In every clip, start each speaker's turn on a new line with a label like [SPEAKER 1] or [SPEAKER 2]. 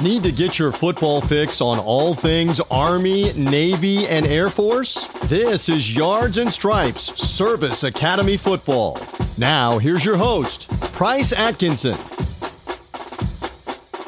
[SPEAKER 1] Need to get your football fix on all things Army, Navy, and Air Force? This is Yards and Stripes Service Academy Football. Now, here's your host, Price Atkinson.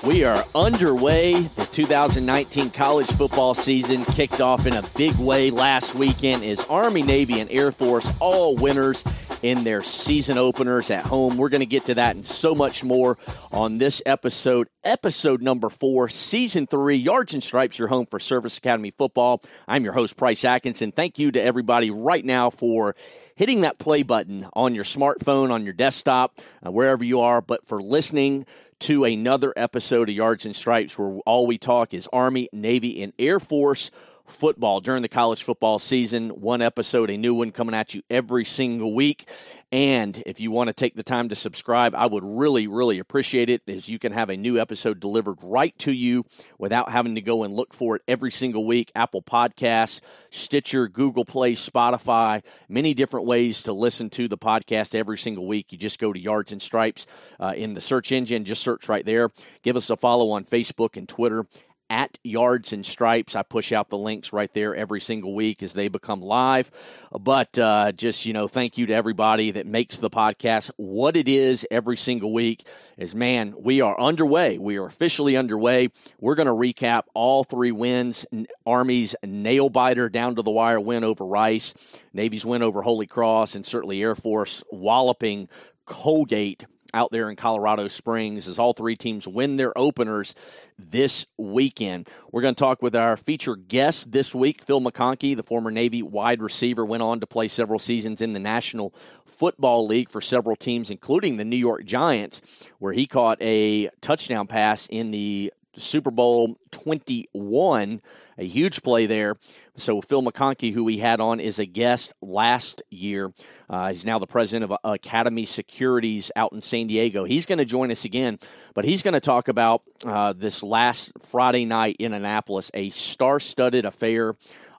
[SPEAKER 2] We are underway. The 2019 college football season kicked off in a big way last weekend as Army, Navy, and Air Force all winners in their season openers at home. We're going to get to that and so much more on this episode, episode number four, season three, Yards and Stripes, your home for Service Academy football. I'm your host, Price Atkinson. Thank you to everybody right now for hitting that play button on your smartphone, on your desktop, uh, wherever you are, but for listening to another episode of Yards and Stripes where all we talk is Army, Navy, and Air Force football during the college football season. One episode, a new one coming at you every single week. And if you want to take the time to subscribe, I would really, really appreciate it as you can have a new episode delivered right to you without having to go and look for it every single week. Apple Podcasts, Stitcher, Google Play, Spotify, many different ways to listen to the podcast every single week. You just go to Yards and Stripes uh, in the search engine, just search right there. Give us a follow on Facebook and Twitter at Yards and Stripes. I push out the links right there every single week as they become live. But uh, just, you know, thank you to everybody that makes the podcast what it is every single week. Is man, we are underway. We are officially underway. We're going to recap all three wins Army's nail biter down to the wire win over Rice, Navy's win over Holy Cross, and certainly Air Force walloping Colgate out there in Colorado Springs as all three teams win their openers this weekend. We're going to talk with our featured guest this week, Phil McConkey, the former Navy wide receiver, went on to play several seasons in the National Football League for several teams, including the New York Giants, where he caught a touchdown pass in the Super Bowl 21, a huge play there. So, Phil McConkey, who we had on, is a guest last year. Uh, he's now the president of Academy Securities out in San Diego. He's going to join us again, but he's going to talk about uh, this last Friday night in Annapolis, a star studded affair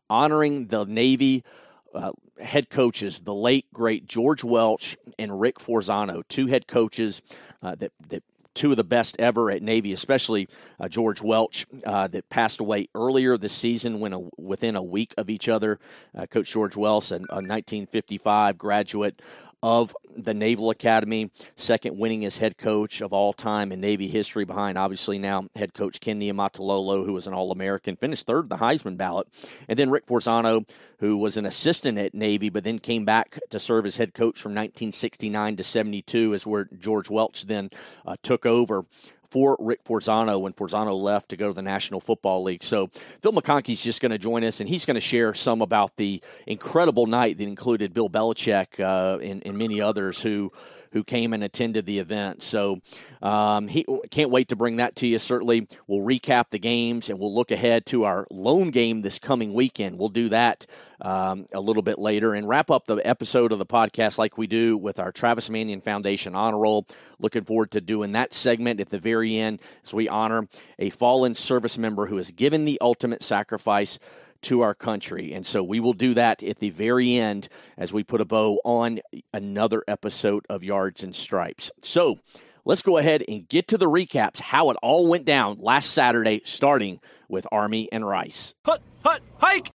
[SPEAKER 2] honoring the Navy. Uh, head coaches, the late great George Welsh and Rick Forzano, two head coaches uh, that that two of the best ever at Navy, especially uh, George Welsh, uh, that passed away earlier this season when a, within a week of each other. Uh, Coach George Welsh, a, a 1955 graduate of the Naval Academy, second winningest head coach of all time in Navy history, behind obviously now head coach Ken Niumatalolo, who was an All American, finished third in the Heisman ballot, and then Rick Forzano, who was an assistant at Navy, but then came back to serve as head coach from 1969 to 72, is where George Welsh then uh, took over for Rick Forzano when Forzano left to go to the National Football League. So Phil McConkey's just going to join us, and he's going to share some about the incredible night that included Bill Belichick uh, and, and many others who who came and attended the event. So um, he can't wait to bring that to you. Certainly, we'll recap the games and we'll look ahead to our lone game this coming weekend. We'll do that um, a little bit later and wrap up the episode of the podcast like we do with our Travis Manion Foundation honor roll. Looking forward to doing that segment at the very end as we honor a fallen service member who has given the ultimate sacrifice to our country. And so we will do that at the very end as we put a bow on another episode of Yards and Stripes. So let's go ahead and get to the recaps, how it all went down last Saturday, starting with Army and Rice.
[SPEAKER 3] Hut, hut, hike!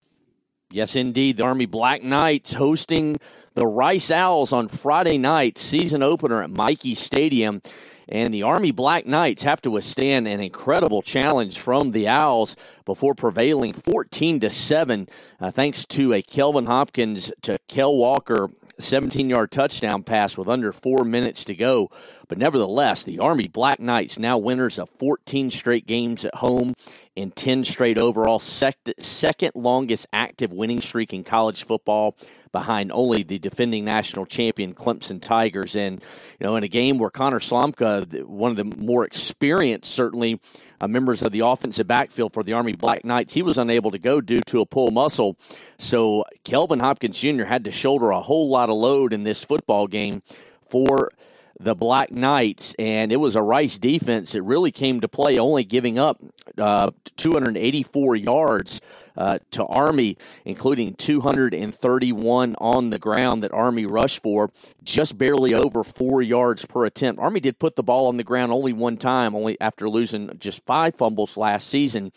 [SPEAKER 2] Yes, indeed. The Army Black Knights hosting the Rice Owls on Friday night, season opener at Michie Stadium. And the Army Black Knights have to withstand an incredible challenge from the Owls before prevailing 14 to 7, uh, thanks to a Kelvin Hopkins to Kel Walker 17 yard touchdown pass with under four minutes to go. But nevertheless, the Army Black Knights now winners of 14 straight games at home and 10 straight overall, sec- second longest active winning streak in college football behind only the defending national champion Clemson Tigers. And, you know, in a game where Connor Slomka, one of the more experienced, certainly, uh, members of the offensive backfield for the Army Black Knights, he was unable to go due to a pull muscle. So Kelvin Hopkins Jr. had to shoulder a whole lot of load in this football game for the Black Knights, and it was a Rice defense that really came to play, only giving up uh, 284 yards uh, to Army, including 231 on the ground that Army rushed for, just barely over four yards per attempt. Army did put the ball on the ground only one time, only after losing just five fumbles last season.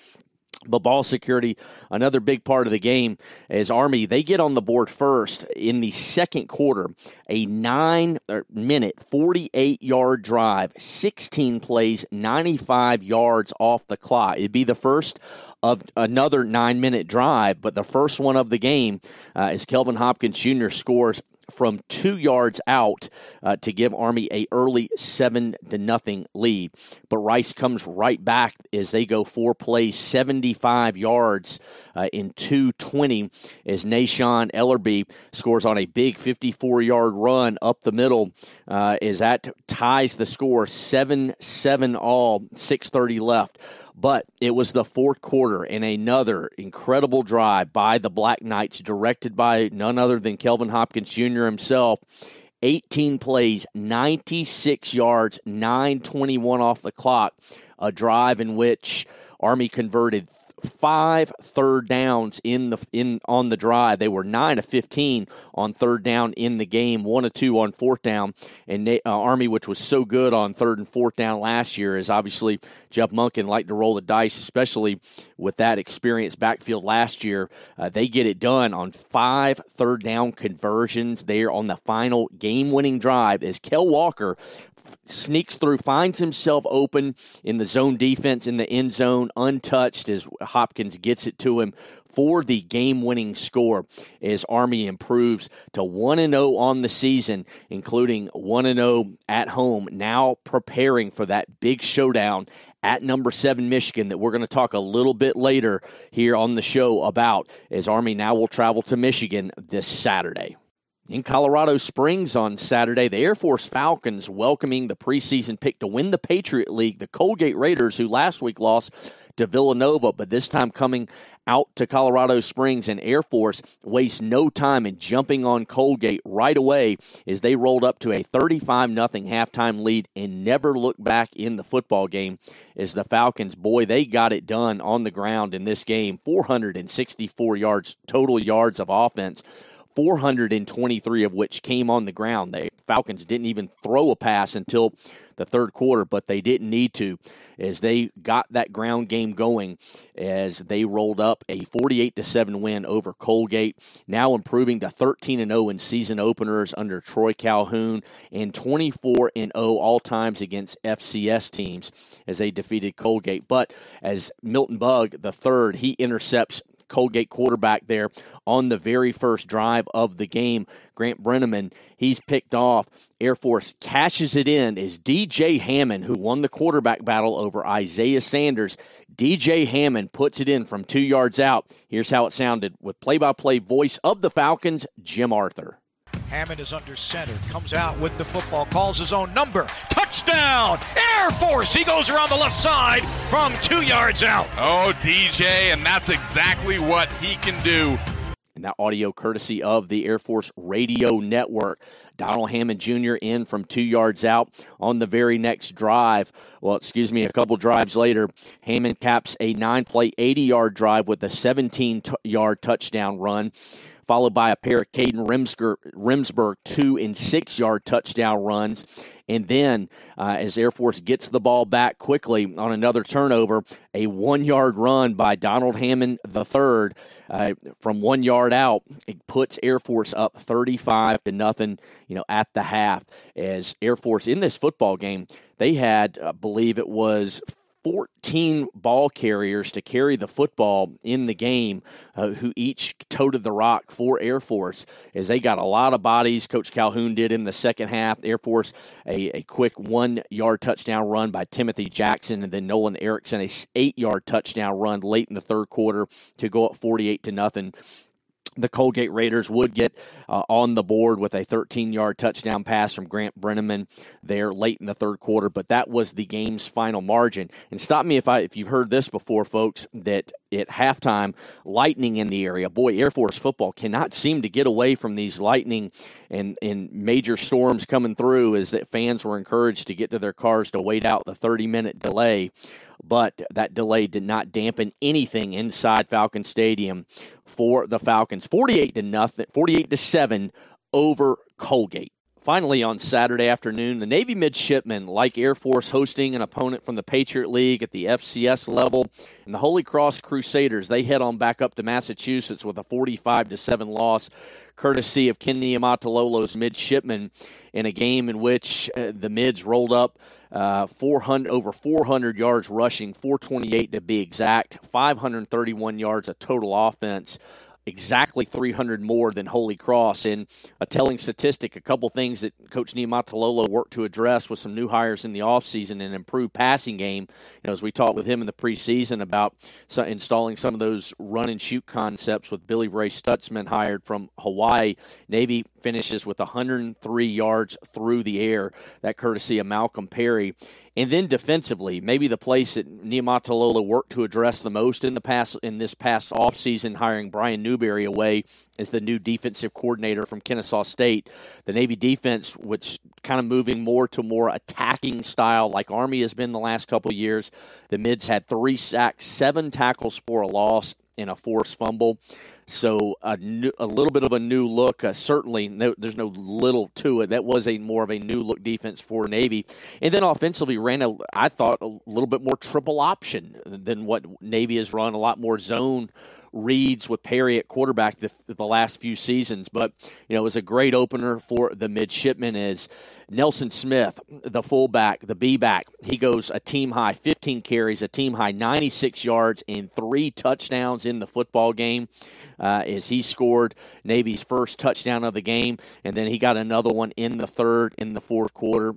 [SPEAKER 2] But ball security, another big part of the game, is Army. They get on the board first in the second quarter. A nine er, minute, 48 yard drive, 16 plays, 95 yards off the clock. It'd be the first of another nine minute drive, but the first one of the game uh, as Kelvin Hopkins Jr. scores from two yards out uh, to give Army a early seven to nothing lead. But Rice comes right back as they go four plays, 75 yards uh, in 220 as Nahshon Ellerbe scores on a big 54 yard run up the middle uh, as that ties the score 7 7 all, 630 left. But it was the fourth quarter and another incredible drive by the Black Knights, directed by none other than Kelvin Hopkins Jr. himself. 18 plays, 96 yards, 921 off the clock. A drive in which Army converted five third downs in the in on the drive. They were nine of fifteen on third down in the game, one of two on fourth down. And uh, Army, which was so good on third and fourth down last year, is obviously Jeff Monken liked to roll the dice, especially with that experience backfield last year. Uh, they get it done on five third down conversions there on the final game winning drive as Kel Walker sneaks through, finds himself open in the zone defense in the end zone, untouched as Hopkins gets it to him for the game winning score as Army improves to 1 0 on the season, including 1 0 at home, now preparing for that big showdown at number seven Michigan that we're going to talk a little bit later here on the show about as Army now will travel to Michigan this Saturday. In Colorado Springs on Saturday, the Air Force Falcons welcoming the preseason pick to win the Patriot League, the Colgate Raiders, who last week lost to Villanova, but this time coming out to Colorado Springs and Air Force waste no time in jumping on Colgate right away as they rolled up to a 35 0 halftime lead and never looked back in the football game as the Falcons, boy, they got it done on the ground in this game. 464 yards, total yards of offense 423 of which came on the ground. The Falcons didn't even throw a pass until the third quarter, but they didn't need to as they got that ground game going as they rolled up a 48 to 7 win over Colgate, now improving to 13 and 0 in season openers under Troy Calhoun and 24 and 0 all times against FCS teams as they defeated Colgate. But as Milton Bugg the third, he intercepts Colgate quarterback there on the very first drive of the game. Grant Breneman, he's picked off. Air Force cashes it in as DJ Hammond, who won the quarterback battle over Isaiah Sanders. DJ Hammond puts it in from two yards out. Here's how it sounded with play by play voice of the Falcons, Jim Arthur.
[SPEAKER 3] Hammond is under center, comes out with the football, calls his own number. Touchdown! Air Force! He goes around the left side from two yards out.
[SPEAKER 4] Oh, DJ, and that's exactly what he can do.
[SPEAKER 2] And that audio courtesy of the Air Force Radio Network. Donald Hammond Jr. in from two yards out on the very next drive. Well, excuse me, a couple drives later, Hammond caps a nine play, 80 yard drive with a 17 yard touchdown run followed by a pair of Kadin Remsberg two and six yard touchdown runs. And then, uh, as Air Force gets the ball back quickly on another turnover, a one yard run by Donald Hammond III uh, from one yard out, it puts Air Force up 35 to nothing, you know, at the half. As Air Force in this football game, they had, I believe it was 14 ball carriers to carry the football in the game uh, who each toted the rock for Air Force as they got a lot of bodies. Coach Calhoun did in the second half. Air Force, a, a quick one yard touchdown run by Timothy Jackson, and then Nolan Erickson, a eight yard touchdown run late in the third quarter to go up 48 to nothing the Colgate Raiders would get uh, on the board with a 13 yard touchdown pass from Grant Breneman there late in the third quarter, but that was the game's final margin. And stop me if I if you've heard this before, folks, that at halftime, lightning in the area. Boy, Air Force football cannot seem to get away from these lightning and, and major storms coming through as that fans were encouraged to get to their cars to wait out the 30 minute delay. But that delay did not dampen anything inside Falcon Stadium for the Falcons. 48 to nothing, 48 to 7 over Colgate. Finally, on Saturday afternoon, the Navy midshipmen, like Air Force, hosting an opponent from the Patriot League at the FCS level, and the Holy Cross Crusaders, they head on back up to Massachusetts with a 45 to 7 loss, courtesy of Ken Niumatalolo's midshipmen, in a game in which uh, the mids rolled up uh, 400 over 400 yards rushing, 428 to be exact, 531 yards of total offense exactly 300 more than Holy Cross. And a telling statistic, a couple things that Coach Niumatalolo worked to address with some new hires in the offseason and improved passing game. You know, as we talked with him in the preseason about installing some of those run and shoot concepts with Billy Ray Stutzmann hired from Hawaii. Navy finishes with 103 yards through the air, that courtesy of Malcolm Perry. And then defensively, maybe the place that Niumatalolo worked to address the most in the past in this past offseason, hiring Brian Newberry away as the new defensive coordinator from Kennesaw State. The Navy defense, which kind of moving more to more attacking style, like Army has been the last couple years. The mids had three sacks, seven tackles for a loss, and a forced fumble. So a, new, a little bit of a new look. Uh, certainly, no, there's no little to it. That was a more of a new look defense for Navy, and then offensively ran a I thought a little bit more triple option than what Navy has run. A lot more zone reads with Perry at quarterback the, the, last few seasons. But, you know, it was a great opener for the midshipmen as Nelson Smith, the fullback, the B back, he goes a team high 15 carries, a team high 96 yards, and three touchdowns in the football game uh, as he scored Navy's first touchdown of the game, and then he got another one in the third, in the fourth quarter.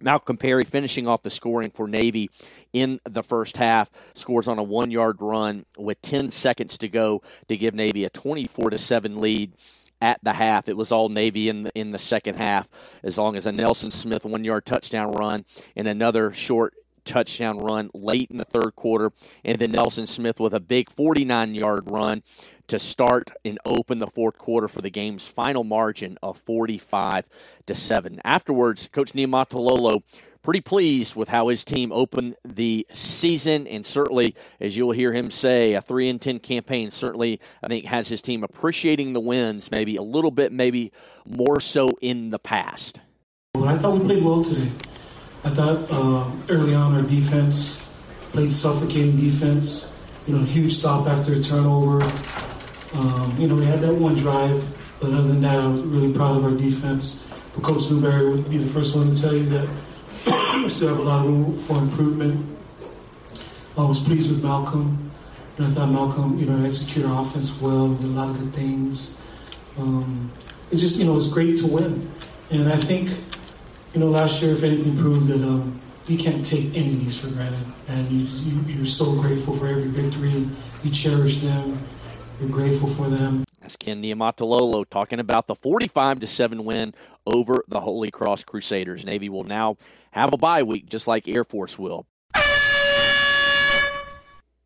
[SPEAKER 2] Malcolm Perry finishing off the scoring for Navy in the first half scores on a one yard run with 10 seconds to go to give Navy a 24 to 7 lead at the half. It was all Navy in the, in the second half, as long as a Nelson Smith one yard touchdown run and another short touchdown run late in the third quarter, and then Nelson Smith with a big 49 yard run to start and open the fourth quarter for the game's final margin of 45 to 7. Afterwards, Coach Niumatalolo pretty pleased with how his team opened the season, and certainly, as you'll hear him say, a three and ten campaign certainly I think has his team appreciating the wins, maybe a little bit, maybe more so in the past.
[SPEAKER 5] Well, I thought we played well today. I thought um, early on our defense played suffocating defense. You know, huge stop after a turnover. Um, you know, we had that one drive, but other than that, I was really proud of our defense. But Coach Newberry would be the first one to tell you that we still have a lot of room for improvement. I was pleased with Malcolm. And I thought Malcolm, you know, executed our offense well, did a lot of good things. Um, it just, you know, it's great to win. And I think you know, last year, if anything, proved that um, you can't take any of these for granted. And you, you, you're so grateful for every victory. You cherish them. You're grateful for them.
[SPEAKER 2] That's Ken Niumatalolo talking about the 45 to 7 win over the Holy Cross Crusaders. Navy will now have a bye week, just like Air Force will.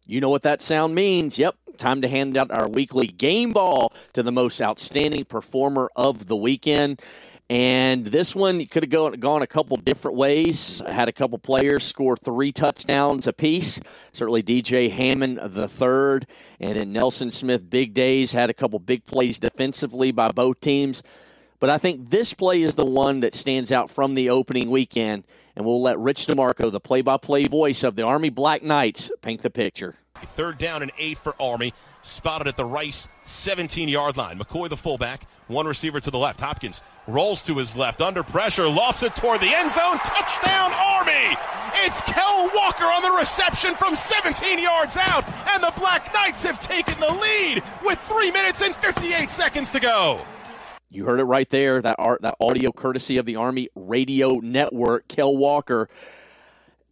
[SPEAKER 2] You know what that sound means. Yep, time to hand out our weekly game ball to the most outstanding performer of the weekend. And this one could have gone, gone a couple different ways. Had a couple players score three touchdowns apiece. Certainly DJ Hammond the third, and then Nelson Smith big days. Had a couple big plays defensively by both teams. But I think this play is the one that stands out from the opening weekend, and we'll let Rich DeMarco, the play-by-play voice of the Army Black Knights, paint the picture.
[SPEAKER 6] Third down and eight for Army. Spotted at the Rice 17 yard line. McCoy, the fullback, one receiver to the left. Hopkins rolls to his left under pressure, lofts it toward the end zone. Touchdown, Army! It's Kel Walker on the reception from 17 yards out, and the Black Knights have taken the lead with three minutes and 58 seconds to go.
[SPEAKER 2] You heard it right there. That art, that audio courtesy of the Army Radio Network. Kel Walker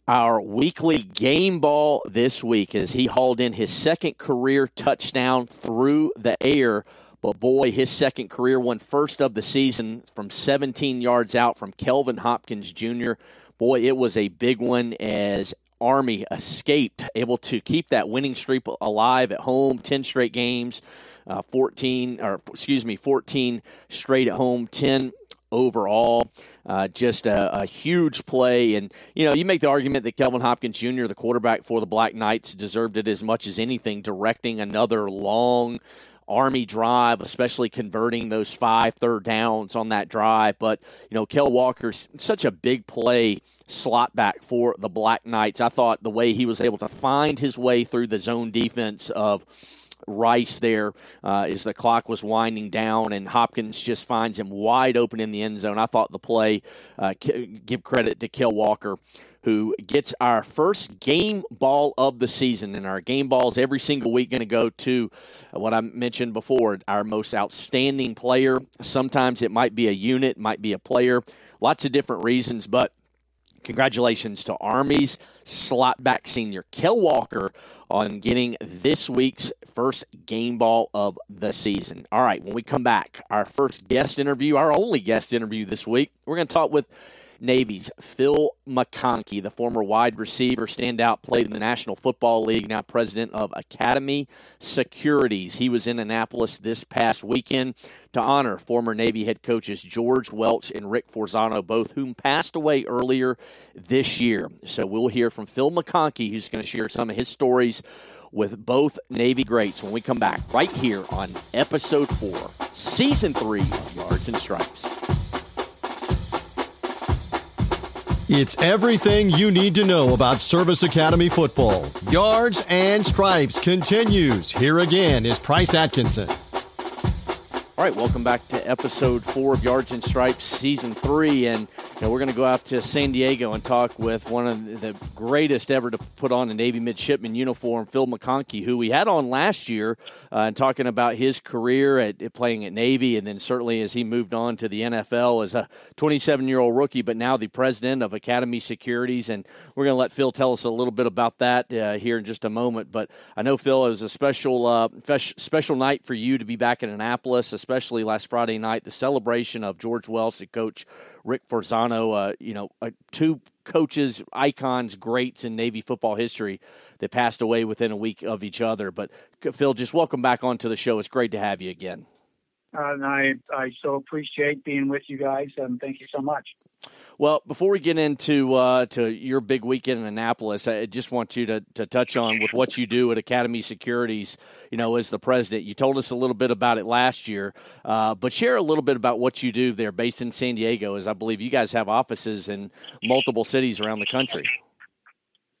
[SPEAKER 2] our weekly game ball this week as he hauled in his second career touchdown through the air. But boy, his second career one, first of the season from 17 yards out from Kelvin Hopkins Jr. Boy, it was a big one as Army escaped, able to keep that winning streak alive at home, 10 straight games, uh, 14, or excuse me, 14 straight at home, 10 overall. Uh, just a, a, huge play. And, you know, you make the argument that Kelvin Hopkins Jr., the quarterback for the Black Knights, deserved it as much as anything, directing another long Army drive, especially converting those five third downs on that drive. But, you know, Kel Walker's such a big play slot back for the Black Knights. I thought the way he was able to find his way through the zone defense of Rice there uh, as the clock was winding down, and Hopkins just finds him wide open in the end zone. I thought the play, uh, give credit to Kel Walker, who gets our first game ball of the season. And our game balls every single week going to go to what I mentioned before our most outstanding player. Sometimes it might be a unit, might be a player, lots of different reasons, but Congratulations to Army's slot back senior Kel Walker on getting this week's first game ball of the season. All right, when we come back, our first guest interview, our only guest interview this week, we're going to talk with Navy's Phil McConkey, the former wide receiver standout, played in the National Football League, now president of Academy Securities. He was in Annapolis this past weekend to honor former Navy head coaches George Welsh and Rick Forzano, both whom passed away earlier this year. So we'll hear from Phil McConkey, who's going to share some of his stories with both Navy greats when we come back right here on episode four, season three of Yards and Stripes.
[SPEAKER 1] It's everything you need to know about Service Academy football. Yards and Stripes continues. Here again is Price Atkinson.
[SPEAKER 2] All right, welcome back to episode four of Yards and Stripes, season three. And know, we're going to go out to San Diego and talk with one of the greatest ever to put on a Navy midshipman uniform, Phil McConkey, who we had on last year uh, and talking about his career at, at, playing at Navy, and then certainly as he moved on to the NFL as a 27 year old rookie, but now the president of Academy Securities. And we're going to let Phil tell us a little bit about that uh, here in just a moment. But I know Phil, it was a special uh, special night for you to be back in Annapolis, especially last Friday night, the celebration of George Welsh, the coach Rick Forzano, uh, you know, uh, two coaches, icons, greats in Navy football history that passed away within a week of each other. But Phil, just welcome back onto the show. It's great to have you again.
[SPEAKER 7] Uh, and I, I so appreciate being with you guys. and thank you so much.
[SPEAKER 2] Well, before we get into uh, to your big weekend in Annapolis, I just want you to, to touch on with what you do at Academy Securities. You know, as the president, you told us a little bit about it last year, uh, but share a little bit about what you do there, based in San Diego, as I believe you guys have offices in multiple cities around the country.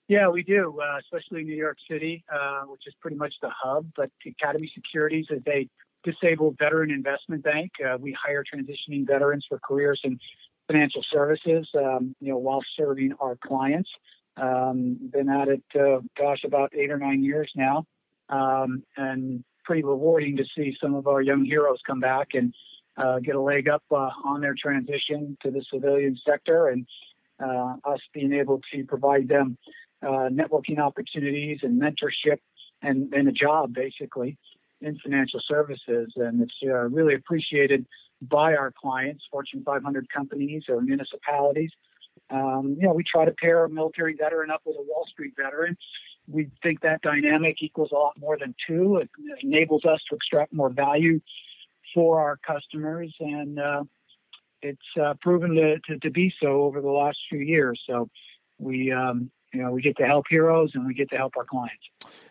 [SPEAKER 7] Yeah, we do, uh, especially New York City, uh, which is pretty much the hub. But Academy Securities is a disabled veteran investment bank. Uh, we hire transitioning veterans for careers in financial services, um, you know, while serving our clients. Um, been at it, uh, gosh, about eight or nine years now, um, and pretty rewarding to see some of our young heroes come back and uh, get a leg up uh, on their transition to the civilian sector, and uh, us being able to provide them uh, networking opportunities and mentorship and, and a job, basically, in financial services. And it's uh, really appreciated by our clients, Fortune 500 companies or municipalities. Um, you know, we try to pair a military veteran up with a Wall Street veteran. We think that dynamic equals a lot more than two. It enables us to extract more value for our customers, and uh, it's uh, proven to, to, to, be so over the last few years. So we um, you know, we get to help heroes and we get to help our clients.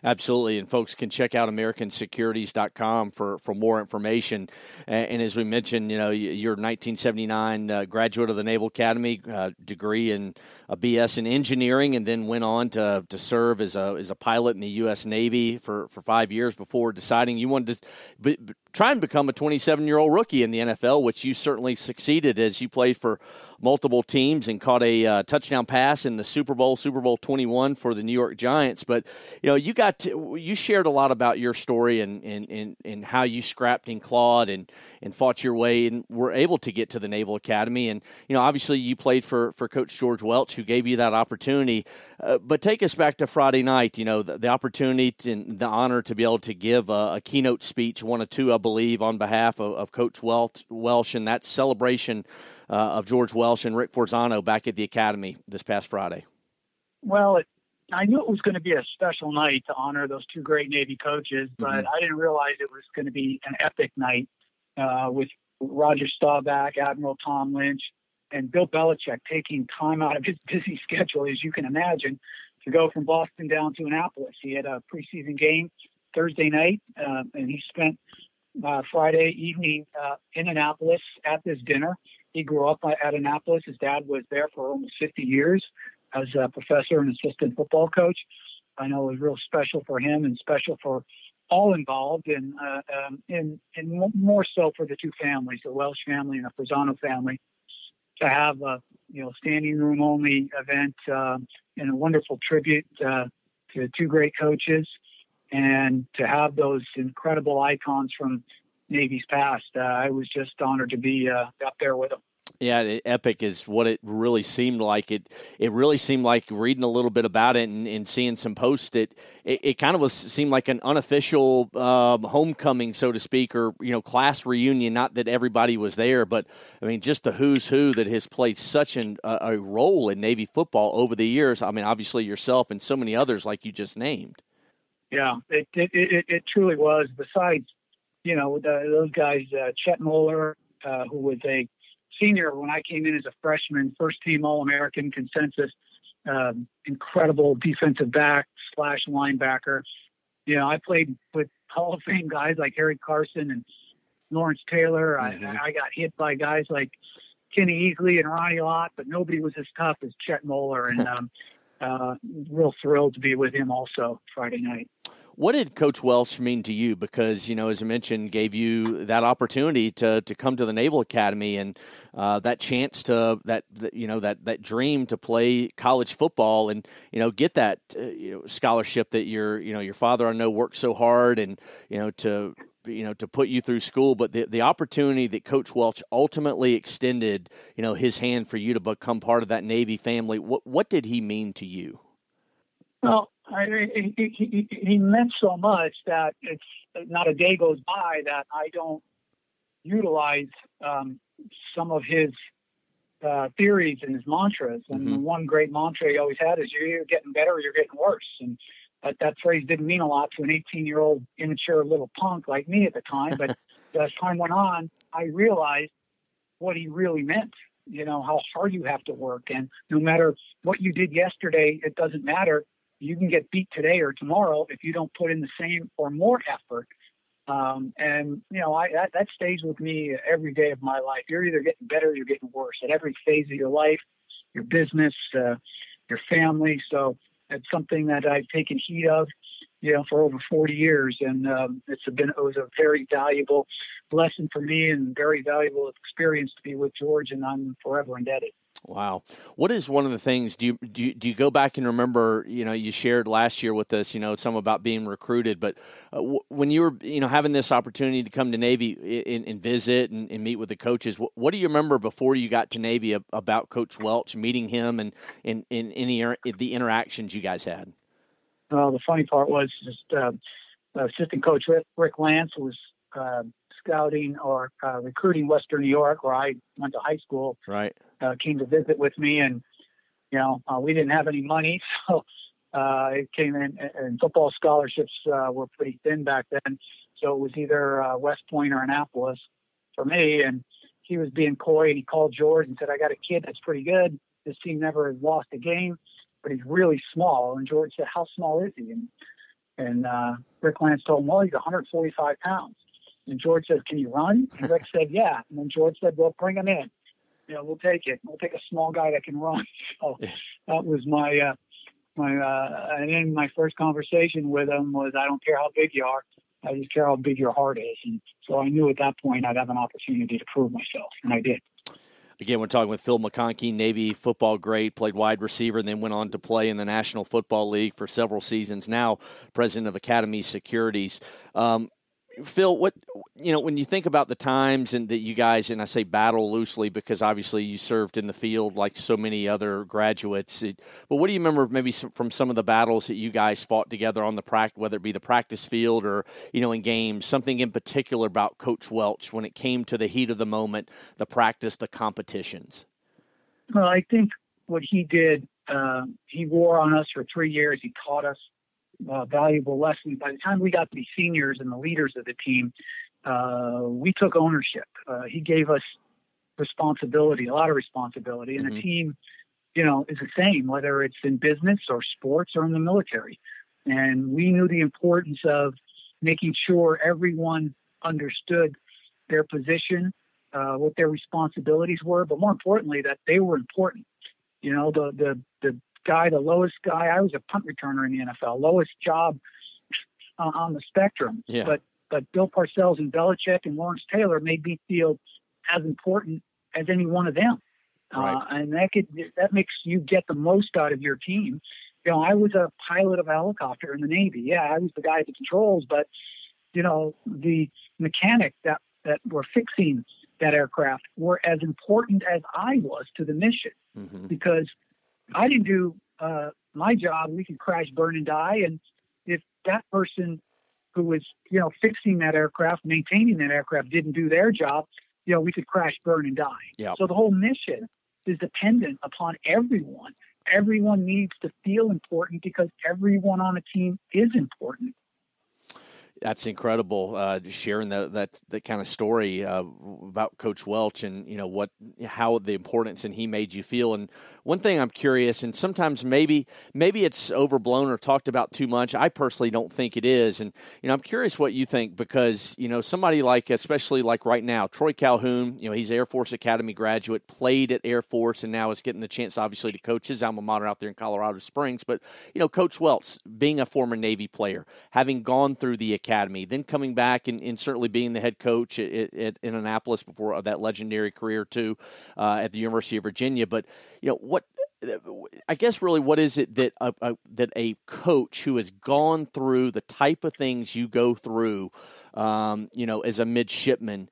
[SPEAKER 2] Absolutely. And folks can check out AmericanSecurities.com for, for more information. And, and as we mentioned, you know, you're 1979 uh, graduate of the Naval Academy, uh, degree in a BS in engineering, and then went on to, to serve as a, as a pilot in the U.S. Navy for, for five years before deciding you wanted to try and become a 27 year old rookie in the NFL, which you certainly succeeded as you played for multiple teams and caught a uh, touchdown pass in the Super Bowl, Super Bowl 21 for the New York Giants. But you know, you got to, you shared a lot about your story and and, and, and how you scrapped and clawed and and fought your way and were able to get to the Naval Academy. And you know, obviously, you played for for Coach George Welsh, who gave you that opportunity. Uh, but take us back to Friday night. You know, the, the opportunity and the honor to be able to give a, a, keynote speech, one or two, I believe, on behalf of, of Coach Welsh, Welsh and that celebration uh, of George Welsh and Rick Forzano back at the Academy this past Friday?
[SPEAKER 7] Well, it, I knew it was going to be a special night to honor those two great Navy coaches, but mm-hmm. I didn't realize it was going to be an epic night uh, with Roger Staubach, Admiral Tom Lynch, and Bill Belichick taking time out of his busy schedule, as you can imagine, to go from Boston down to Annapolis. He had a preseason game Thursday night, uh, and he spent uh, Friday evening uh, in Annapolis at this dinner. He grew up at Annapolis. His dad was there for almost 50 years as a professor and assistant football coach. I know it was real special for him and special for all involved, and uh, um, and and more so for the two families, the Welsh family and the Forzano family, to have a you know standing room only event uh, and a wonderful tribute uh, to two great coaches, and to have those incredible icons from Navy's past. Uh, I was just honored to be uh, up there with them.
[SPEAKER 2] Yeah, epic is what it really seemed like. It it really seemed like reading a little bit about it and, and seeing some posts. It, it, it kind of was seemed like an unofficial um, homecoming, so to speak, or you know, class reunion. Not that everybody was there, but I mean, just the who's who that has played such an, a, a role in Navy football over the years. I mean, obviously yourself and so many others, like you just named.
[SPEAKER 7] Yeah, it it it, it truly was. Besides, you know, the, those guys, uh, Chet Moeller, uh, who was a senior when I came in as a freshman, first team All American consensus, um, incredible defensive back slash linebacker. You know, I played with Hall of Fame guys like Harry Carson and Lawrence Taylor. Mm-hmm. I, I got hit by guys like Kenny Easley and Ronnie Lott, but nobody was as tough as Chet Moeller. And um, uh, real thrilled to be with him also Friday night.
[SPEAKER 2] What did Coach Welsh mean to you? Because you know, as I mentioned, gave you that opportunity to to come to the Naval Academy and uh, that chance to that, that, you know that that dream to play college football and you know get that uh, you know, scholarship that your you know your father I know worked so hard and you know to you know to put you through school but the the opportunity that coach Welsh ultimately extended you know his hand for you to become part of that Navy family what what did he mean to you
[SPEAKER 7] well I, he, he, he meant so much that it's not a day goes by that I don't utilize um, some of his uh, theories and his mantras. And mm-hmm. one great mantra he always had is you're either getting better or you're getting worse. And that, that phrase didn't mean a lot to an 18 year old immature little punk like me at the time. But as time went on, I realized what he really meant. You know, how hard you have to work. And no matter what you did yesterday, it doesn't matter you can get beat today or tomorrow if you don't put in the same or more effort. Um, and you know, I that, that stays with me every day of my life. You're either getting better or you're getting worse at every phase of your life, your business, uh, your family. So it's something that I've taken heed of, you know, for over 40 years, and um, it's been it was a very valuable lesson for me and very valuable experience to be with George, and I'm forever indebted.
[SPEAKER 2] Wow. What is one of the things do you, do you, do you go back and remember, you know, you shared last year with us, you know, some about being recruited, but uh, w- when you were, you know, having this opportunity to come to Navy and, and visit and, and, meet with the coaches, what, what, do you remember before you got to Navy about Coach Welsh, meeting him and in, in, any the interactions you guys had?
[SPEAKER 7] Well, the funny part was just uh, assistant coach Rick, Rick Lance was uh, scouting or uh, recruiting Western New York, where I went to high school.
[SPEAKER 2] Right
[SPEAKER 7] uh, came to visit with me, and you know uh, we didn't have any money, so uh, it came in, and football scholarships uh, were pretty thin back then. So it was either uh, West Point or Annapolis for me, and he was being coy, and he called George and said, "I got a kid that's pretty good. This team never has lost a game, but he's really small." And George said, "How small is he?" And and uh, Rick Lance told him, "Well, he's 145 pounds." And George said, "Can you run?" And Rick said, "Yeah." And then George said, "Well, bring him in." Know, we'll take it. We'll take a small guy that can run. So that was my uh, my uh, and then my first conversation with him was, I don't care how big you are, I just care how big your heart is. And so I knew at that point I'd have an opportunity to prove myself, and I did.
[SPEAKER 2] Again, we're talking with Phil McConkey, Navy football great, played wide receiver, and then went on to play in the National Football League for several seasons. Now, president of Academy Securities. Um, Phil, what you know when you think about the times and that you guys and I say battle loosely because obviously you served in the field like so many other graduates. It, but what do you remember maybe from some of the battles that you guys fought together on the practice, whether it be the practice field or you know in games? Something in particular about Coach Welsh when it came to the heat of the moment, the practice, the competitions.
[SPEAKER 7] Well, I think what he did, uh, he wore on us for three years. He taught us uh, valuable lessons. By the time we got to be seniors and the leaders of the team, uh, we took ownership. Uh, he gave us responsibility, a lot of responsibility, and
[SPEAKER 2] Mm-hmm.
[SPEAKER 7] the team, you know, is the same whether it's in business or sports or in the military. And we knew the importance of making sure everyone understood their position, uh, what their responsibilities were, but more importantly, that they were important. You know, the the the guy, the lowest guy. I was a punt returner in the NFL, lowest job uh, on the spectrum.
[SPEAKER 2] Yeah.
[SPEAKER 7] But but Bill Parcells and Belichick and Lawrence Taylor made me feel as important as any one of them.
[SPEAKER 2] Right.
[SPEAKER 7] Uh, and that could that makes you get the most out of your team. You know, I was a pilot of a helicopter in the Navy. Yeah, I was the guy at the controls, but you know, the mechanic that that were fixing that aircraft were as important as I was to the mission
[SPEAKER 2] Mhm.
[SPEAKER 7] because I didn't do uh, my job. We could crash, burn, and die. And if that person who was, you know, fixing that aircraft, maintaining that aircraft, didn't do their job, you know, we could crash, burn, and die.
[SPEAKER 2] Yep.
[SPEAKER 7] So the whole mission is dependent upon everyone. Everyone needs to feel important because everyone on a team is important.
[SPEAKER 2] That's incredible. Uh, sharing that that that kind of story uh, about Coach Welsh and you know what how the importance and he made you feel. And one thing I'm curious, and sometimes maybe maybe it's overblown or talked about too much. I personally don't think it is. And you know I'm curious what you think because you know somebody like especially like right now Troy Calhoun. You know he's Air Force Academy graduate, played at Air Force, and now is getting the chance obviously to coach his alma mater out there in Colorado Springs. But you know Coach Welsh being a former Navy player, having gone through the academy, then coming back and, and certainly being the head coach at, at, Annapolis before that legendary career too uh, at the University of Virginia. But you know what? I guess really, what is it that a, a, that a coach who has gone through the type of things you go through, um, you know, as a midshipman,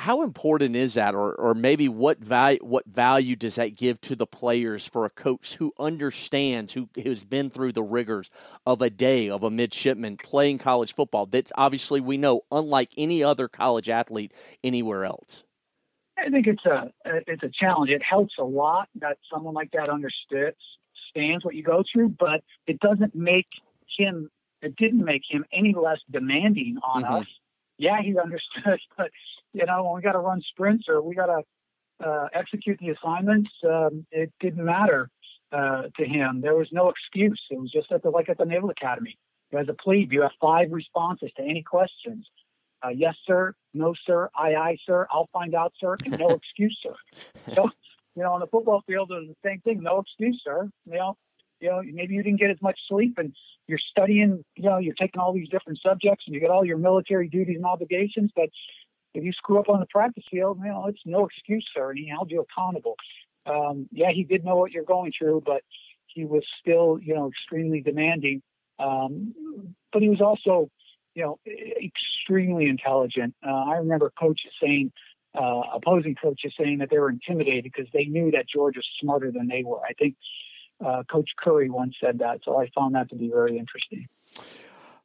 [SPEAKER 2] how important is that, or or maybe what value what value does that give to the players for a coach who understands who who's been through the rigors of a day of a midshipman playing college football? That's obviously we know unlike any other college athlete anywhere else.
[SPEAKER 7] I think it's a it's a challenge. It helps a lot that someone like that understands what you go through, but it doesn't make him. It didn't make him any less demanding on
[SPEAKER 2] Mhm.
[SPEAKER 7] us. Yeah, he understood, but you know, when we got to run sprints or we got to uh, execute the assignments, um, it didn't matter uh, to him. There was no excuse. It was just at the, like at the Naval Academy. As a plebe, you have five responses to any questions. Uh, yes, sir. No, sir. Aye, aye, sir. I'll find out, sir. And no excuse, sir. So, you know, on the football field, it's the same thing. No excuse, sir. You know, you know, maybe you didn't get as much sleep, and you're studying. You know, you're taking all these different subjects, and you got all your military duties and obligations. But if you screw up on the practice field, you know, it's no excuse, sir. And he held you accountable. Um, yeah, he did know what you're going through, but he was still, you know, extremely demanding. Um, but he was also, you know, extremely intelligent. Uh, I remember coaches saying, uh, opposing coaches saying that they were intimidated because they knew that George was smarter than they were. I think uh, Coach Curry once said that, so I found that to be very interesting.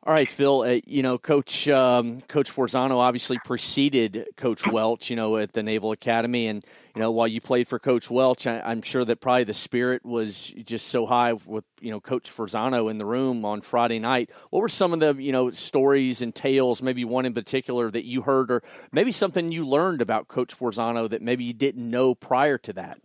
[SPEAKER 2] All right, Phil. Uh, you know, Coach um, Coach Forzano obviously preceded Coach Welsh. You know, at the Naval Academy, and you know, while you played for Coach Welsh, I, I'm sure that probably the spirit was just so high with you know Coach Forzano in the room on Friday night. What were some of the you know stories and tales, maybe one in particular that you heard, or maybe something you learned about Coach Forzano that maybe you didn't know prior to that?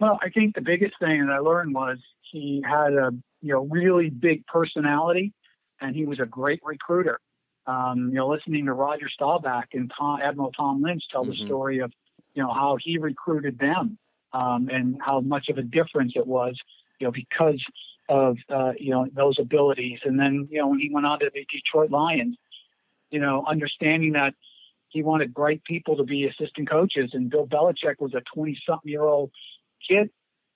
[SPEAKER 7] Well, I think the biggest thing that I learned was he had a you know really big personality, and he was a great recruiter. Um, you know, listening to Roger Staubach and Tom, Admiral Tom Lynch tell the
[SPEAKER 2] Mhm.
[SPEAKER 7] story of you know how he recruited them um, and how much of a difference it was, you know, because of uh, you know those abilities. And then you know when he went on to the Detroit Lions, you know, understanding that he wanted bright people to be assistant coaches, and Bill Belichick was a 20-something year old kid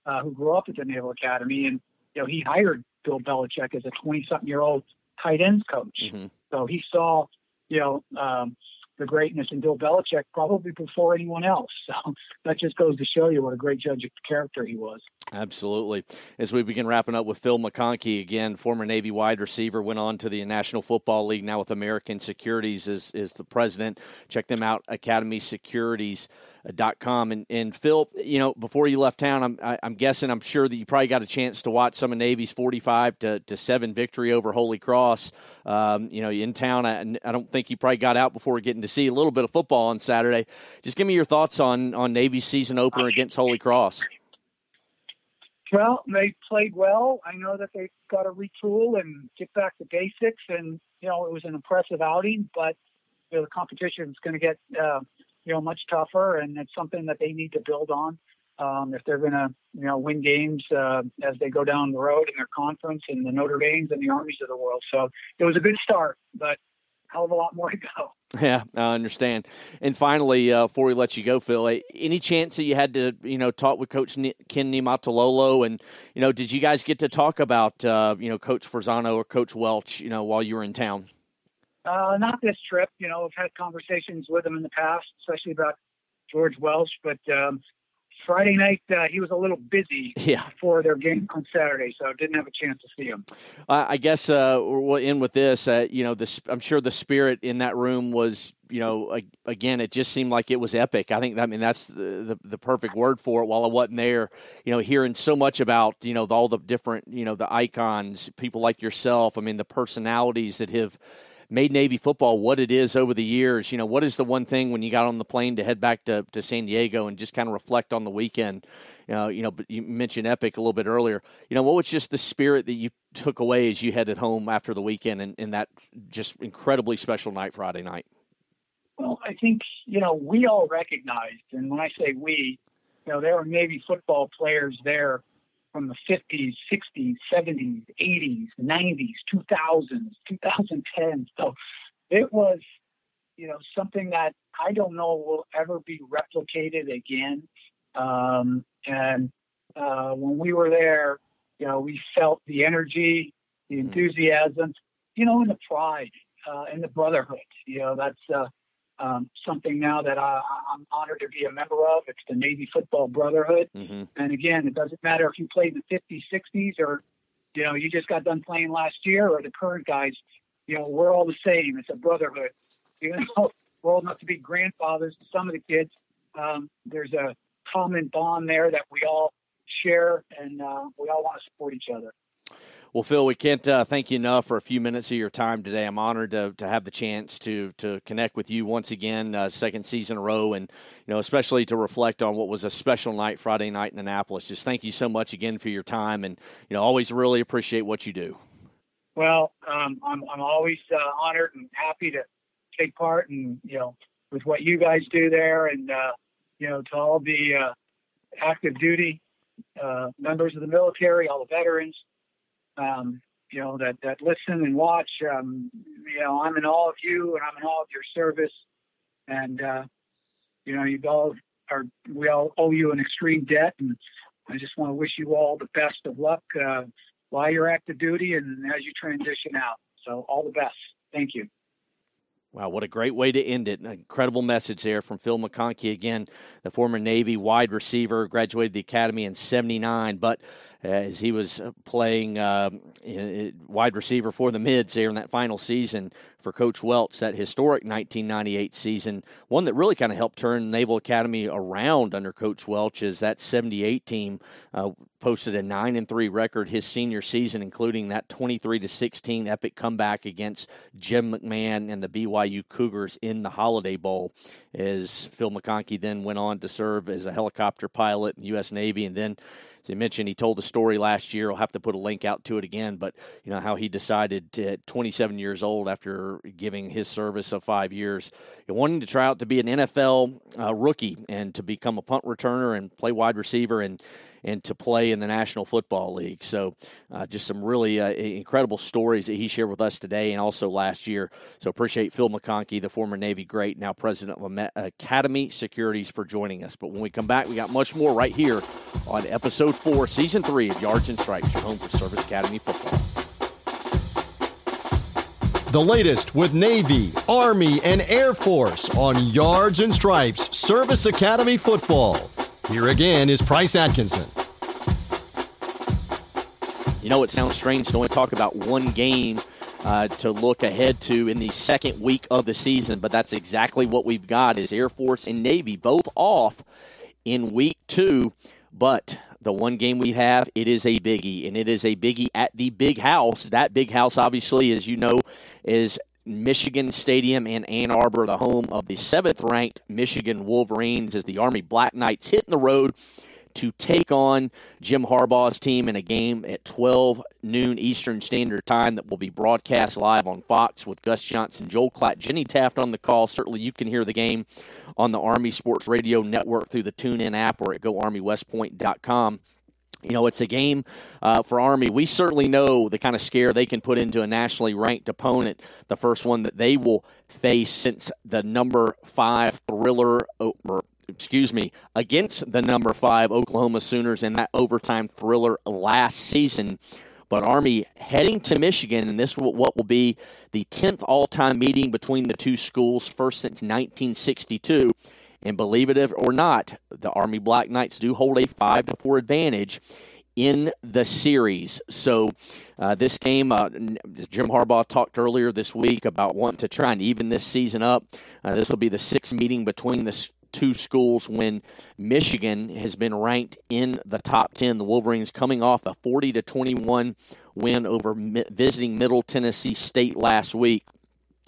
[SPEAKER 7] uh, who grew up at the Naval Academy, and you know he hired Bill Belichick as a 20-something year old tight ends coach.
[SPEAKER 2] Mhm.
[SPEAKER 7] So he saw, you know, um, the greatness in Bill Belichick probably before anyone else. So that just goes to show you what a great judge of character he was.
[SPEAKER 2] Absolutely. As we begin wrapping up with Phil McConkey, again, former Navy wide receiver, went on to the National Football League, now with American Securities is, is the president. Check them out, Academy Securities. Dot com. And, and Phil, you know, before you left town, I'm, I, am i am guessing, I'm sure that you probably got a chance to watch some of Navy's 45 to, to 7 victory over Holy Cross. Um, you know, in town, I, I don't think you probably got out before getting to see a little bit of football on Saturday. Just give me your thoughts on, on Navy's season opener against Holy Cross.
[SPEAKER 7] Well, they played well. I know that they've got to retool and get back to basics, and you know it was an impressive outing. But you know, the competition is going to get uh, you know much tougher, and it's something that they need to build on um, if they're going to you know win games uh, as they go down the road in their conference and the Notre Dames and the Armies of the world. So it was a good start, but hell of a lot more to go.
[SPEAKER 2] Yeah, I understand. And finally, uh, before we let you go, Phil, any chance that you had to, you know, talk with Coach Ken Niumatalolo, and you know, did you guys get to talk about, uh, you know, Coach Forzano or Coach Welsh, you know, while you were in town?
[SPEAKER 7] Uh, not this trip. You know, I've had conversations with him in the past, especially about George Welsh. but um, Friday night uh, he was a little busy
[SPEAKER 2] yeah.
[SPEAKER 7] for their game on Saturday, so didn't have a chance to see him.
[SPEAKER 2] Uh, I guess uh, we'll end with this. Uh, you know, this, I'm sure the spirit in that room was, you know, again, it just seemed like it was epic. I think, I mean, that's the, the, the perfect word for it. While I wasn't there, you know, hearing so much about, you know, all the different, you know, the icons, people like yourself. I mean, the personalities that have made Navy football what it is over the years. You know, what is the one thing when you got on the plane to head back to, to San Diego and just kind of reflect on the weekend? You know, you know, you mentioned Epic a little bit earlier. You know, what was just the spirit that you took away as you headed home after the weekend and, and that just incredibly special night Friday night?
[SPEAKER 7] Well, I think, you know, we all recognized, and when I say we, you know, there were Navy football players there from the 50s, 60s, 70s, 80s, 90s, 2000s, 2010. So it was, you know, something that I don't know will ever be replicated again. Um, and uh, when we were there, you know, we felt the energy, the mm-hmm. enthusiasm, you know, and the pride uh, and the brotherhood. You know, that's uh, um, something now that I, am honored to be a member of. It's the Navy Football Brotherhood. Mm-hmm. And again, it doesn't matter if you played in the 50s, 60s, or you know you just got done playing last year, or the current guys. You know, we're all the same. It's a brotherhood. Even though we're old enough to be grandfathers to some of the kids, um, there's a common bond there that we all share, and uh, we all want to support each other.
[SPEAKER 2] Well, Phil, we can't uh, thank you enough for a few minutes of your time today. I'm honored to, to have the chance to to connect with you once again, uh, second season in a row, and you know, especially to reflect on what was a special night Friday night in Annapolis. Just thank you so much again for your time, and you know, always really appreciate what you do.
[SPEAKER 7] Well, um, I'm I'm always uh, honored and happy to take part, and you know, with what you guys do there, and uh, you know, to all the uh, active duty uh, members of the military, all the veterans um, you know, that, that listen and watch. Um, you know, I'm in all of you and I'm in all of your service. And, uh, you know, you all are, we all owe you an extreme debt. And I just want to wish you all the best of luck uh, while you're active duty and as you transition out. So all the best. Thank you.
[SPEAKER 2] Wow, what a great way to end it. An incredible message there from Phil McConkey. Again, the former Navy wide receiver, graduated the academy in 79, but as he was uh, playing uh, wide receiver for the Mids there in that final season for Coach Welsh, that historic 1998 season, one that really kind of helped turn Naval Academy around under Coach Welsh. As that 78 team uh, posted a nine and three record his senior season, including that 23 to 16 epic comeback against Jim McMahon and the BYU Cougars in the Holiday Bowl. As Phil McConkey then went on to serve as a helicopter pilot in U.S. Navy, and then as I mentioned, he told the story last year. I'll have to put a link out to it again, but you know how he decided at 27 years old, after giving his service of five years, wanting to try out to be an NFL uh, rookie and to become a punt returner and play wide receiver and and to play in the National Football League. So, uh, just some really uh, incredible stories that he shared with us today and also last year. So, appreciate Phil McConkey, the former Navy great, now president of Academy Securities, for joining us. But when we come back, we got much more right here on episode four, season three of Yards and Stripes, your home for Service Academy football.
[SPEAKER 1] The latest with Navy, Army, and Air Force on Yards and Stripes Service Academy football. Here again is Price Atkinson.
[SPEAKER 2] You know, it sounds strange to only talk about one game uh, to look ahead to in the second week of the season. But that's exactly what we've got: is Air Force and Navy both off in week two. But the one game we have, it is a biggie, and it is a biggie at the big house. That big house, obviously, as you know, is Michigan Stadium in Ann Arbor, the home of the seventh ranked Michigan Wolverines, as the Army Black Knights hit the road to take on Jim Harbaugh's team in a game at 12 noon Eastern Standard Time that will be broadcast live on Fox with Gus Johnson, Joel Klatt, Jenny Taft on the call. Certainly you can hear the game on the Army Sports Radio Network through the TuneIn app or at goarmywestpoint.com. You know, it's a game uh, for Army. We certainly know the kind of scare they can put into a nationally ranked opponent, the first one that they will face since the number five thriller, or excuse me, against the number five Oklahoma Sooners in that overtime thriller last season. But Army heading to Michigan, and this will, what will be the 10th all time meeting between the two schools, first since 1962. And believe it or not, the Army Black Knights do hold a 5 to 4 advantage in the series. So, uh, this game, uh, Jim Harbaugh talked earlier this week about wanting to try and even this season up. Uh, this will be the sixth meeting between the two schools when Michigan has been ranked in the top 10. The Wolverines coming off a 40 to 21 win over visiting Middle Tennessee State last week.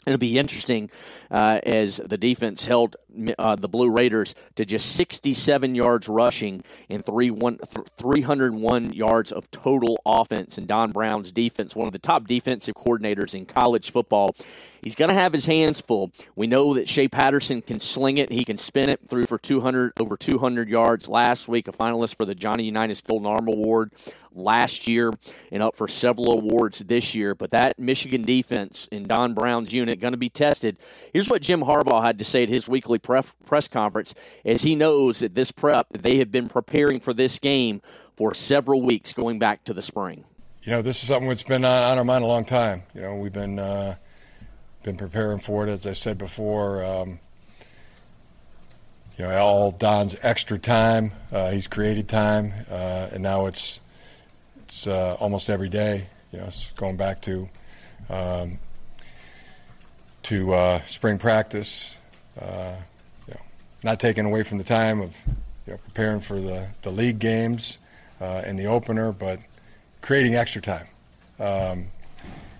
[SPEAKER 2] It'll be interesting uh, as the defense held uh, the Blue Raiders to just 67 yards rushing and three one, 301 yards of total offense. And Don Brown's defense, one of the top defensive coordinators in college football, he's going to have his hands full. We know that Shea Patterson can sling it; he can spin it through for 200 over 200 yards last week. A finalist for the Johnny Unitas Golden Arm Award last year and up for several awards this year. But that Michigan defense in Don Brown's unit going to be tested. Here's what Jim Harbaugh had to say at his weekly pref- press conference as he knows that this prep, they have been preparing for this game for several weeks going back to the spring.
[SPEAKER 8] You know, this is something that's been on, on our mind a long time. You know, we've been uh, been preparing for it, as I said before. Um, you know, all Don's extra time. Uh, he's created time, uh, and now it's it's uh, almost every day. You know, it's going back to um, to uh, spring practice. Uh, you know, not taking away from the time of you know, preparing for the, the league games uh, and the opener, but creating extra time. Um,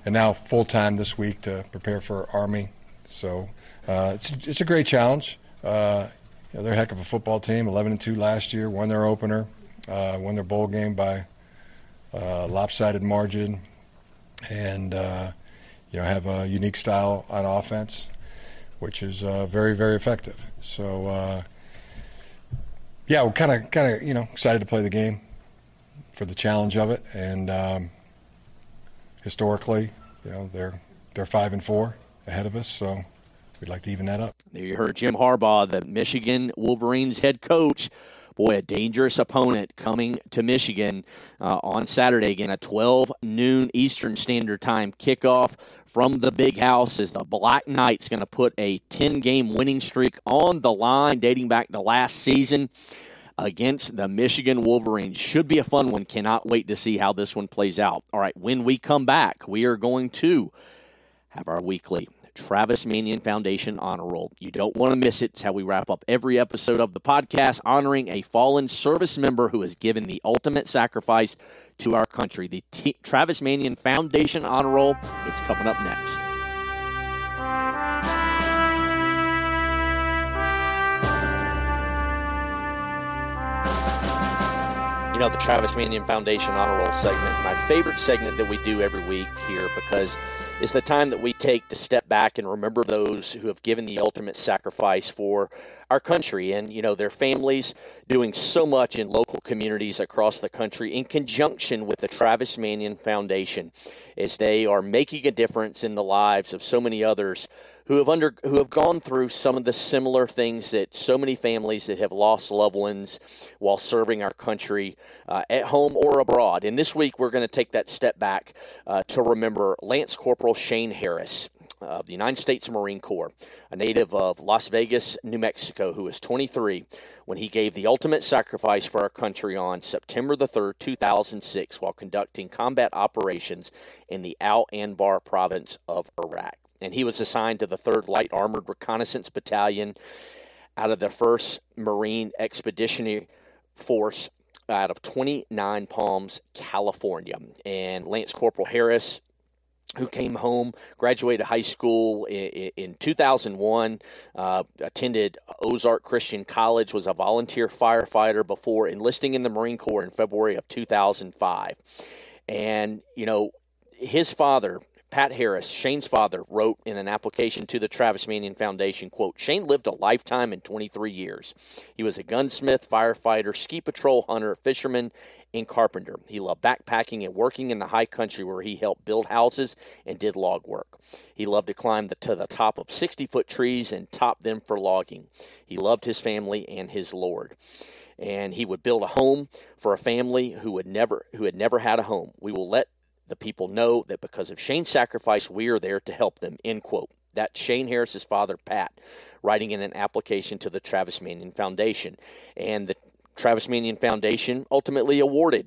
[SPEAKER 8] and now full time this week to prepare for Army. So uh, it's it's a great challenge. Uh, you know, they're a heck of a football team. 11 and two last year, won their opener, won their bowl game by uh, lopsided margin, and uh, you know have a unique style on offense, which is uh, very very effective. So uh, yeah, we're kind of kind of you know excited to play the game for the challenge of it, and um, historically, you know they're they're five and four ahead of us, so. We'd like to even that up.
[SPEAKER 2] You heard Jim Harbaugh, the Michigan Wolverines head coach, boy, a dangerous opponent coming to Michigan uh, on Saturday. Again, a 12 noon Eastern Standard Time kickoff from the big house as the Black Knights going to put a 10 game winning streak on the line dating back to last season against the Michigan Wolverines. Should be a fun one. Cannot wait to see how this one plays out. All right, when we come back, we are going to have our weekly Travis Manion Foundation Honor Roll. You don't want to miss it. It's how we wrap up every episode of the podcast, honoring a fallen service member who has given the ultimate sacrifice to our country. The T- Travis Manion Foundation Honor Roll. It's coming up next. you know, the Travis Manion Foundation Honor Roll segment, my favorite segment that we do every week here because it's the time that we take to step back and remember those who have given the ultimate sacrifice for our country and, you know, their families doing so much in local communities across the country in conjunction with the Travis Manion Foundation as they are making a difference in the lives of so many others who have under who have gone through some of the similar things that so many families that have lost loved ones while serving our country uh, at home or abroad. And this week we're going to take that step back uh, to remember Lance Corporal Shane Harris of the United States Marine Corps, a native of Las Vegas, New Mexico, who was 23 when he gave the ultimate sacrifice for our country on September the 3rd, 2006, while conducting combat operations in the Al Anbar province of Iraq and he was assigned to the 3rd Light Armored Reconnaissance Battalion out of the 1st Marine Expeditionary Force out of 29 Palms, California. And Lance Corporal Harris, who came home, graduated high school in, in 2001, uh, attended Ozark Christian College, was a volunteer firefighter before enlisting in the Marine Corps in February of 2005. And, you know, his father, Pat Harris, Shane's father, wrote in an application to the Travis Manion Foundation, quote, Shane lived a lifetime in 23 years. He was a gunsmith, firefighter, ski patrol hunter, fisherman, and carpenter. He loved backpacking and working in the high country where he helped build houses and did log work. He loved to climb the, to the top of 60 foot trees and top them for logging. He loved his family and his Lord and he would build a home for a family who would never who had never had a home. We will let the people know that because of Shane's sacrifice, we are there to help them. End quote. That's Shane Harris's father, Pat, writing in an application to the Travis Manion Foundation. And the Travis Manion Foundation ultimately awarded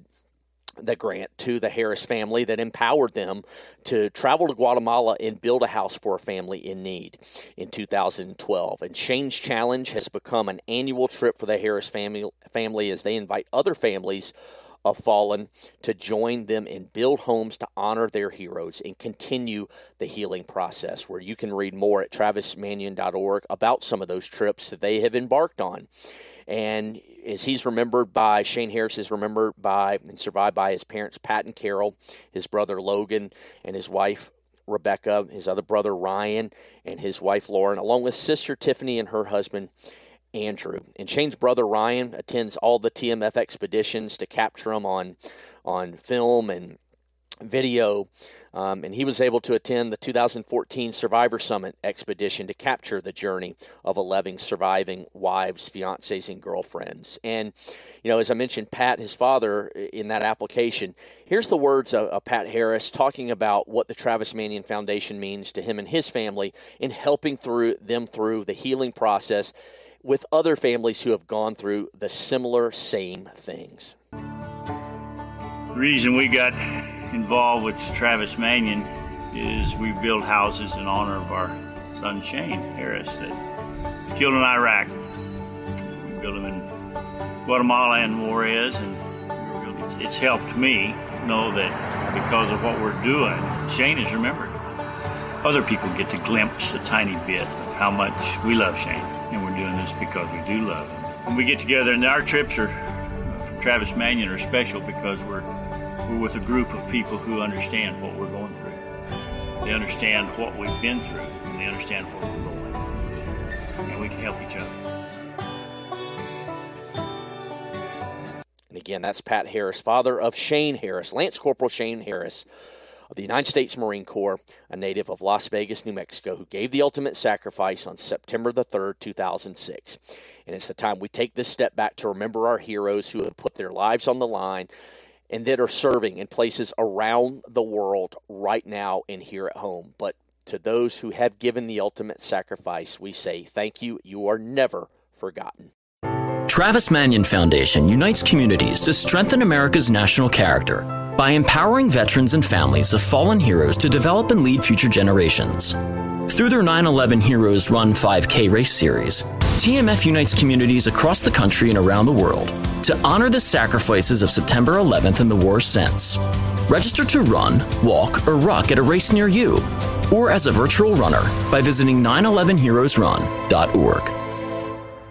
[SPEAKER 2] the grant to the Harris family that empowered them to travel to Guatemala and build a house for a family in need in 2012. And Shane's Challenge has become an annual trip for the Harris family, family as they invite other families of fallen to join them and build homes to honor their heroes and continue the healing process. Where you can read more at travismanion.org about some of those trips that they have embarked on. And as he's remembered by Shane Harris is remembered by and survived by his parents Pat and Carol, his brother Logan, and his wife Rebecca, his other brother Ryan, and his wife Lauren, along with sister Tiffany and her husband Andrew. And Shane's brother Ryan attends all the TMF expeditions to capture them on on film and video. Um, and he was able to attend the 2014 Survivor Summit expedition to capture the journey of 11 surviving wives, fiancés, and girlfriends. And, you know, as I mentioned, Pat, his father, in that application, here's the words of, of Pat Harris talking about what the Travis Manion Foundation means to him and his family in helping through them through the healing process with other families who have gone through the similar same things.
[SPEAKER 9] The reason we got involved with Travis Manion is we build houses in honor of our son Shane Harris that was killed in Iraq. We built them in Guatemala and Juarez, and it's, it's helped me know that because of what we're doing, Shane is remembered. Other people get to glimpse a tiny bit of how much we love Shane because we do love him. When we get together, and our trips are uh, Travis Manion are special because we're we're with a group of people who understand what we're going through. They understand what we've been through, and they understand what we're going, through. and we can help each other.
[SPEAKER 2] And again, that's Pat Harris, father of Shane Harris, Lance Corporal Shane Harris of the United States Marine Corps, a native of Las Vegas, New Mexico, who gave the ultimate sacrifice on September the 3rd, 2006. And it's the time we take this step back to remember our heroes who have put their lives on the line and that are serving in places around the world right now and here at home. But to those who have given the ultimate sacrifice, we say thank you. You are never forgotten.
[SPEAKER 10] Travis Manion Foundation unites communities to strengthen America's national character by empowering veterans and families of fallen heroes to develop and lead future generations. Through their 9 11 Heroes Run 5K race series, TMF unites communities across the country and around the world to honor the sacrifices of September 11th and the war's since. Register to run, walk, or rock at a race near you, or as a virtual runner by visiting 911heroesrun.org.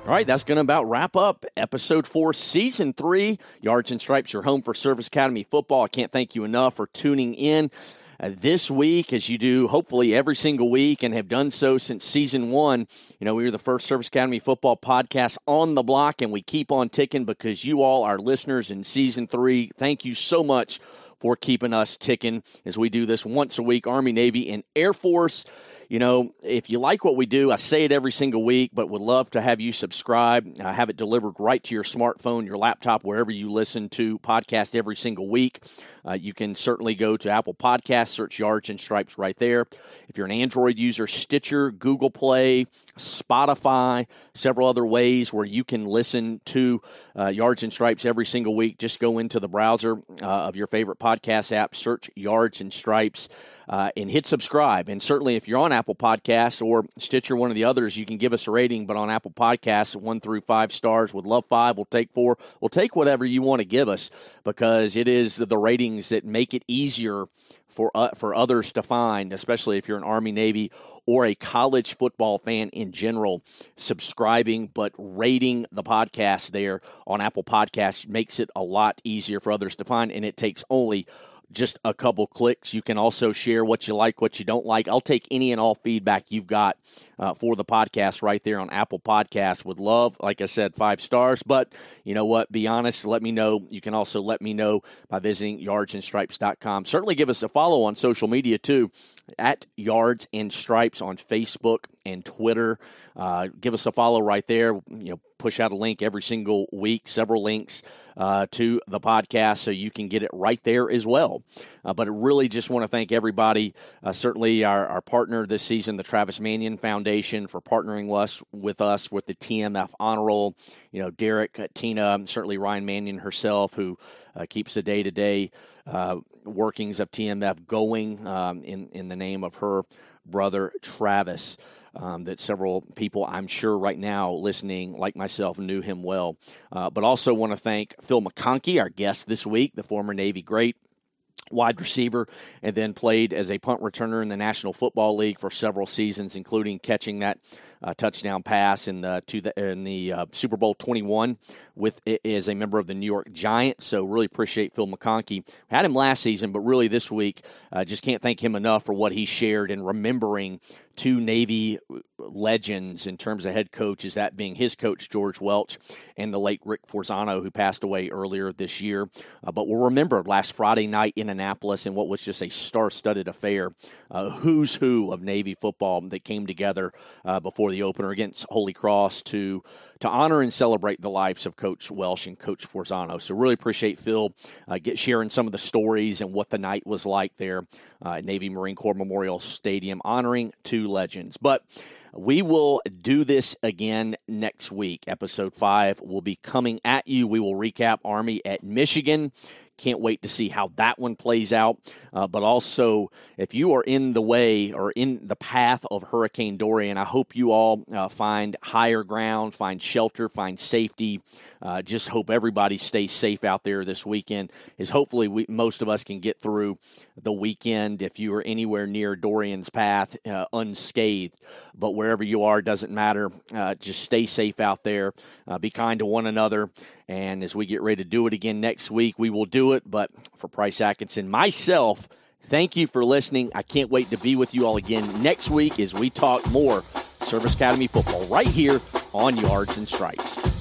[SPEAKER 2] All right, that's going to about wrap up episode four, season three. Yards and Stripes, your home for Service Academy football. I can't thank you enough for tuning in uh, this week, as you do hopefully every single week and have done so since season one. You know, we were the first Service Academy football podcast on the block, and we keep on ticking because you all are listeners in season three. Thank you so much for keeping us ticking as we do this once a week Army, Navy, and Air Force. You know, if you like what we do, I say it every single week, but would love to have you subscribe, uh, have it delivered right to your smartphone, your laptop, wherever you listen to podcast every single week. Uh, you can certainly go to Apple Podcasts, search Yards and Stripes right there. If you're an Android user, Stitcher, Google Play, Spotify, several other ways where you can listen to uh, Yards and Stripes every single week. Just go into the browser uh, of your favorite podcast app, search Yards and Stripes uh, and hit subscribe. And certainly, if you're on Apple Podcasts or Stitcher, one of the others, you can give us a rating. But on Apple Podcasts, one through five stars. Would love five. We'll take four. We'll take whatever you want to give us because it is the ratings that make it easier for uh, for others to find, especially if you're an Army, Navy, or a college football fan in general. Subscribing but rating the podcast there on Apple Podcasts makes it a lot easier for others to find, and it takes only just a couple clicks. You can also share what you like, what you don't like. I'll take any and all feedback you've got uh, for the podcast right there on Apple Podcast. Would love, like I said, five stars. But you know what? Be honest. Let me know. You can also let me know by visiting yardsandstripes.com. Certainly give us a follow on social media too at Yards and Stripes on Facebook and Twitter. Uh, give us a follow right there. You know, push out a link every single week, several links uh, to the podcast, so you can get it right there as well. Uh, but I really just want to thank everybody, uh, certainly our, our partner this season, the Travis Manion Foundation, for partnering with us with us with the TMF Honor Roll. You know, Derek, Tina, certainly Ryan Manion herself, who uh, keeps the day to day workings of TMF going um, in in the name of her brother Travis um, that several people, I'm sure, right now listening, like myself, knew him well. Uh, but also want to thank Phil McConkey, our guest this week, the former Navy great wide receiver, and then played as a punt returner in the National Football League for several seasons, including catching that uh, touchdown pass in the to the in the uh, Super Bowl 21 with as a member of the New York Giants. So really appreciate Phil McConkey. Had him last season, but really this week, uh, just can't thank him enough for what he shared and remembering two Navy legends in terms of head coaches, that being his coach, George Welsh, and the late Rick Forzano, who passed away earlier this year. Uh, but we'll remember last Friday night in Annapolis and what was just a star studded affair, uh, who's who of Navy football that came together uh, before the opener against Holy Cross to to honor and celebrate the lives of Coach Welsh and Coach Forzano. So really appreciate Phil uh, get sharing some of the stories and what the night was like there uh, at Navy Marine Corps Memorial Stadium, honoring two legends. But we will do this again next week. Episode five will be coming at you. We will recap Army at Michigan. Can't wait to see how that one plays out. Uh, but also, if you are in the way or in the path of Hurricane Dorian, I hope you all uh, find higher ground, find shelter, find safety. Uh, just hope everybody stays safe out there this weekend. Is hopefully we, most of us can get through the weekend if you are anywhere near Dorian's path uh, unscathed. But wherever you are, doesn't matter. Uh, just stay safe out there. Uh, be kind to one another. And as we get ready to do it again next week, we will it. But for Price Atkinson, myself, thank you for listening. I can't wait to be with you all again next week as we talk more Service Academy football right here on Yards and Stripes.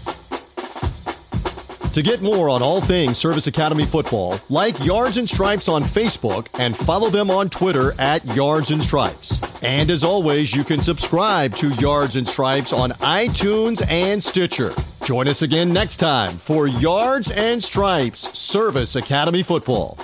[SPEAKER 1] To get more on all things Service Academy football, like Yards and Stripes on Facebook and follow them on Twitter at Yards and Stripes. And as always, you can subscribe to Yards and Stripes on iTunes and Stitcher. Join us again next time for Yards and Stripes Service Academy Football.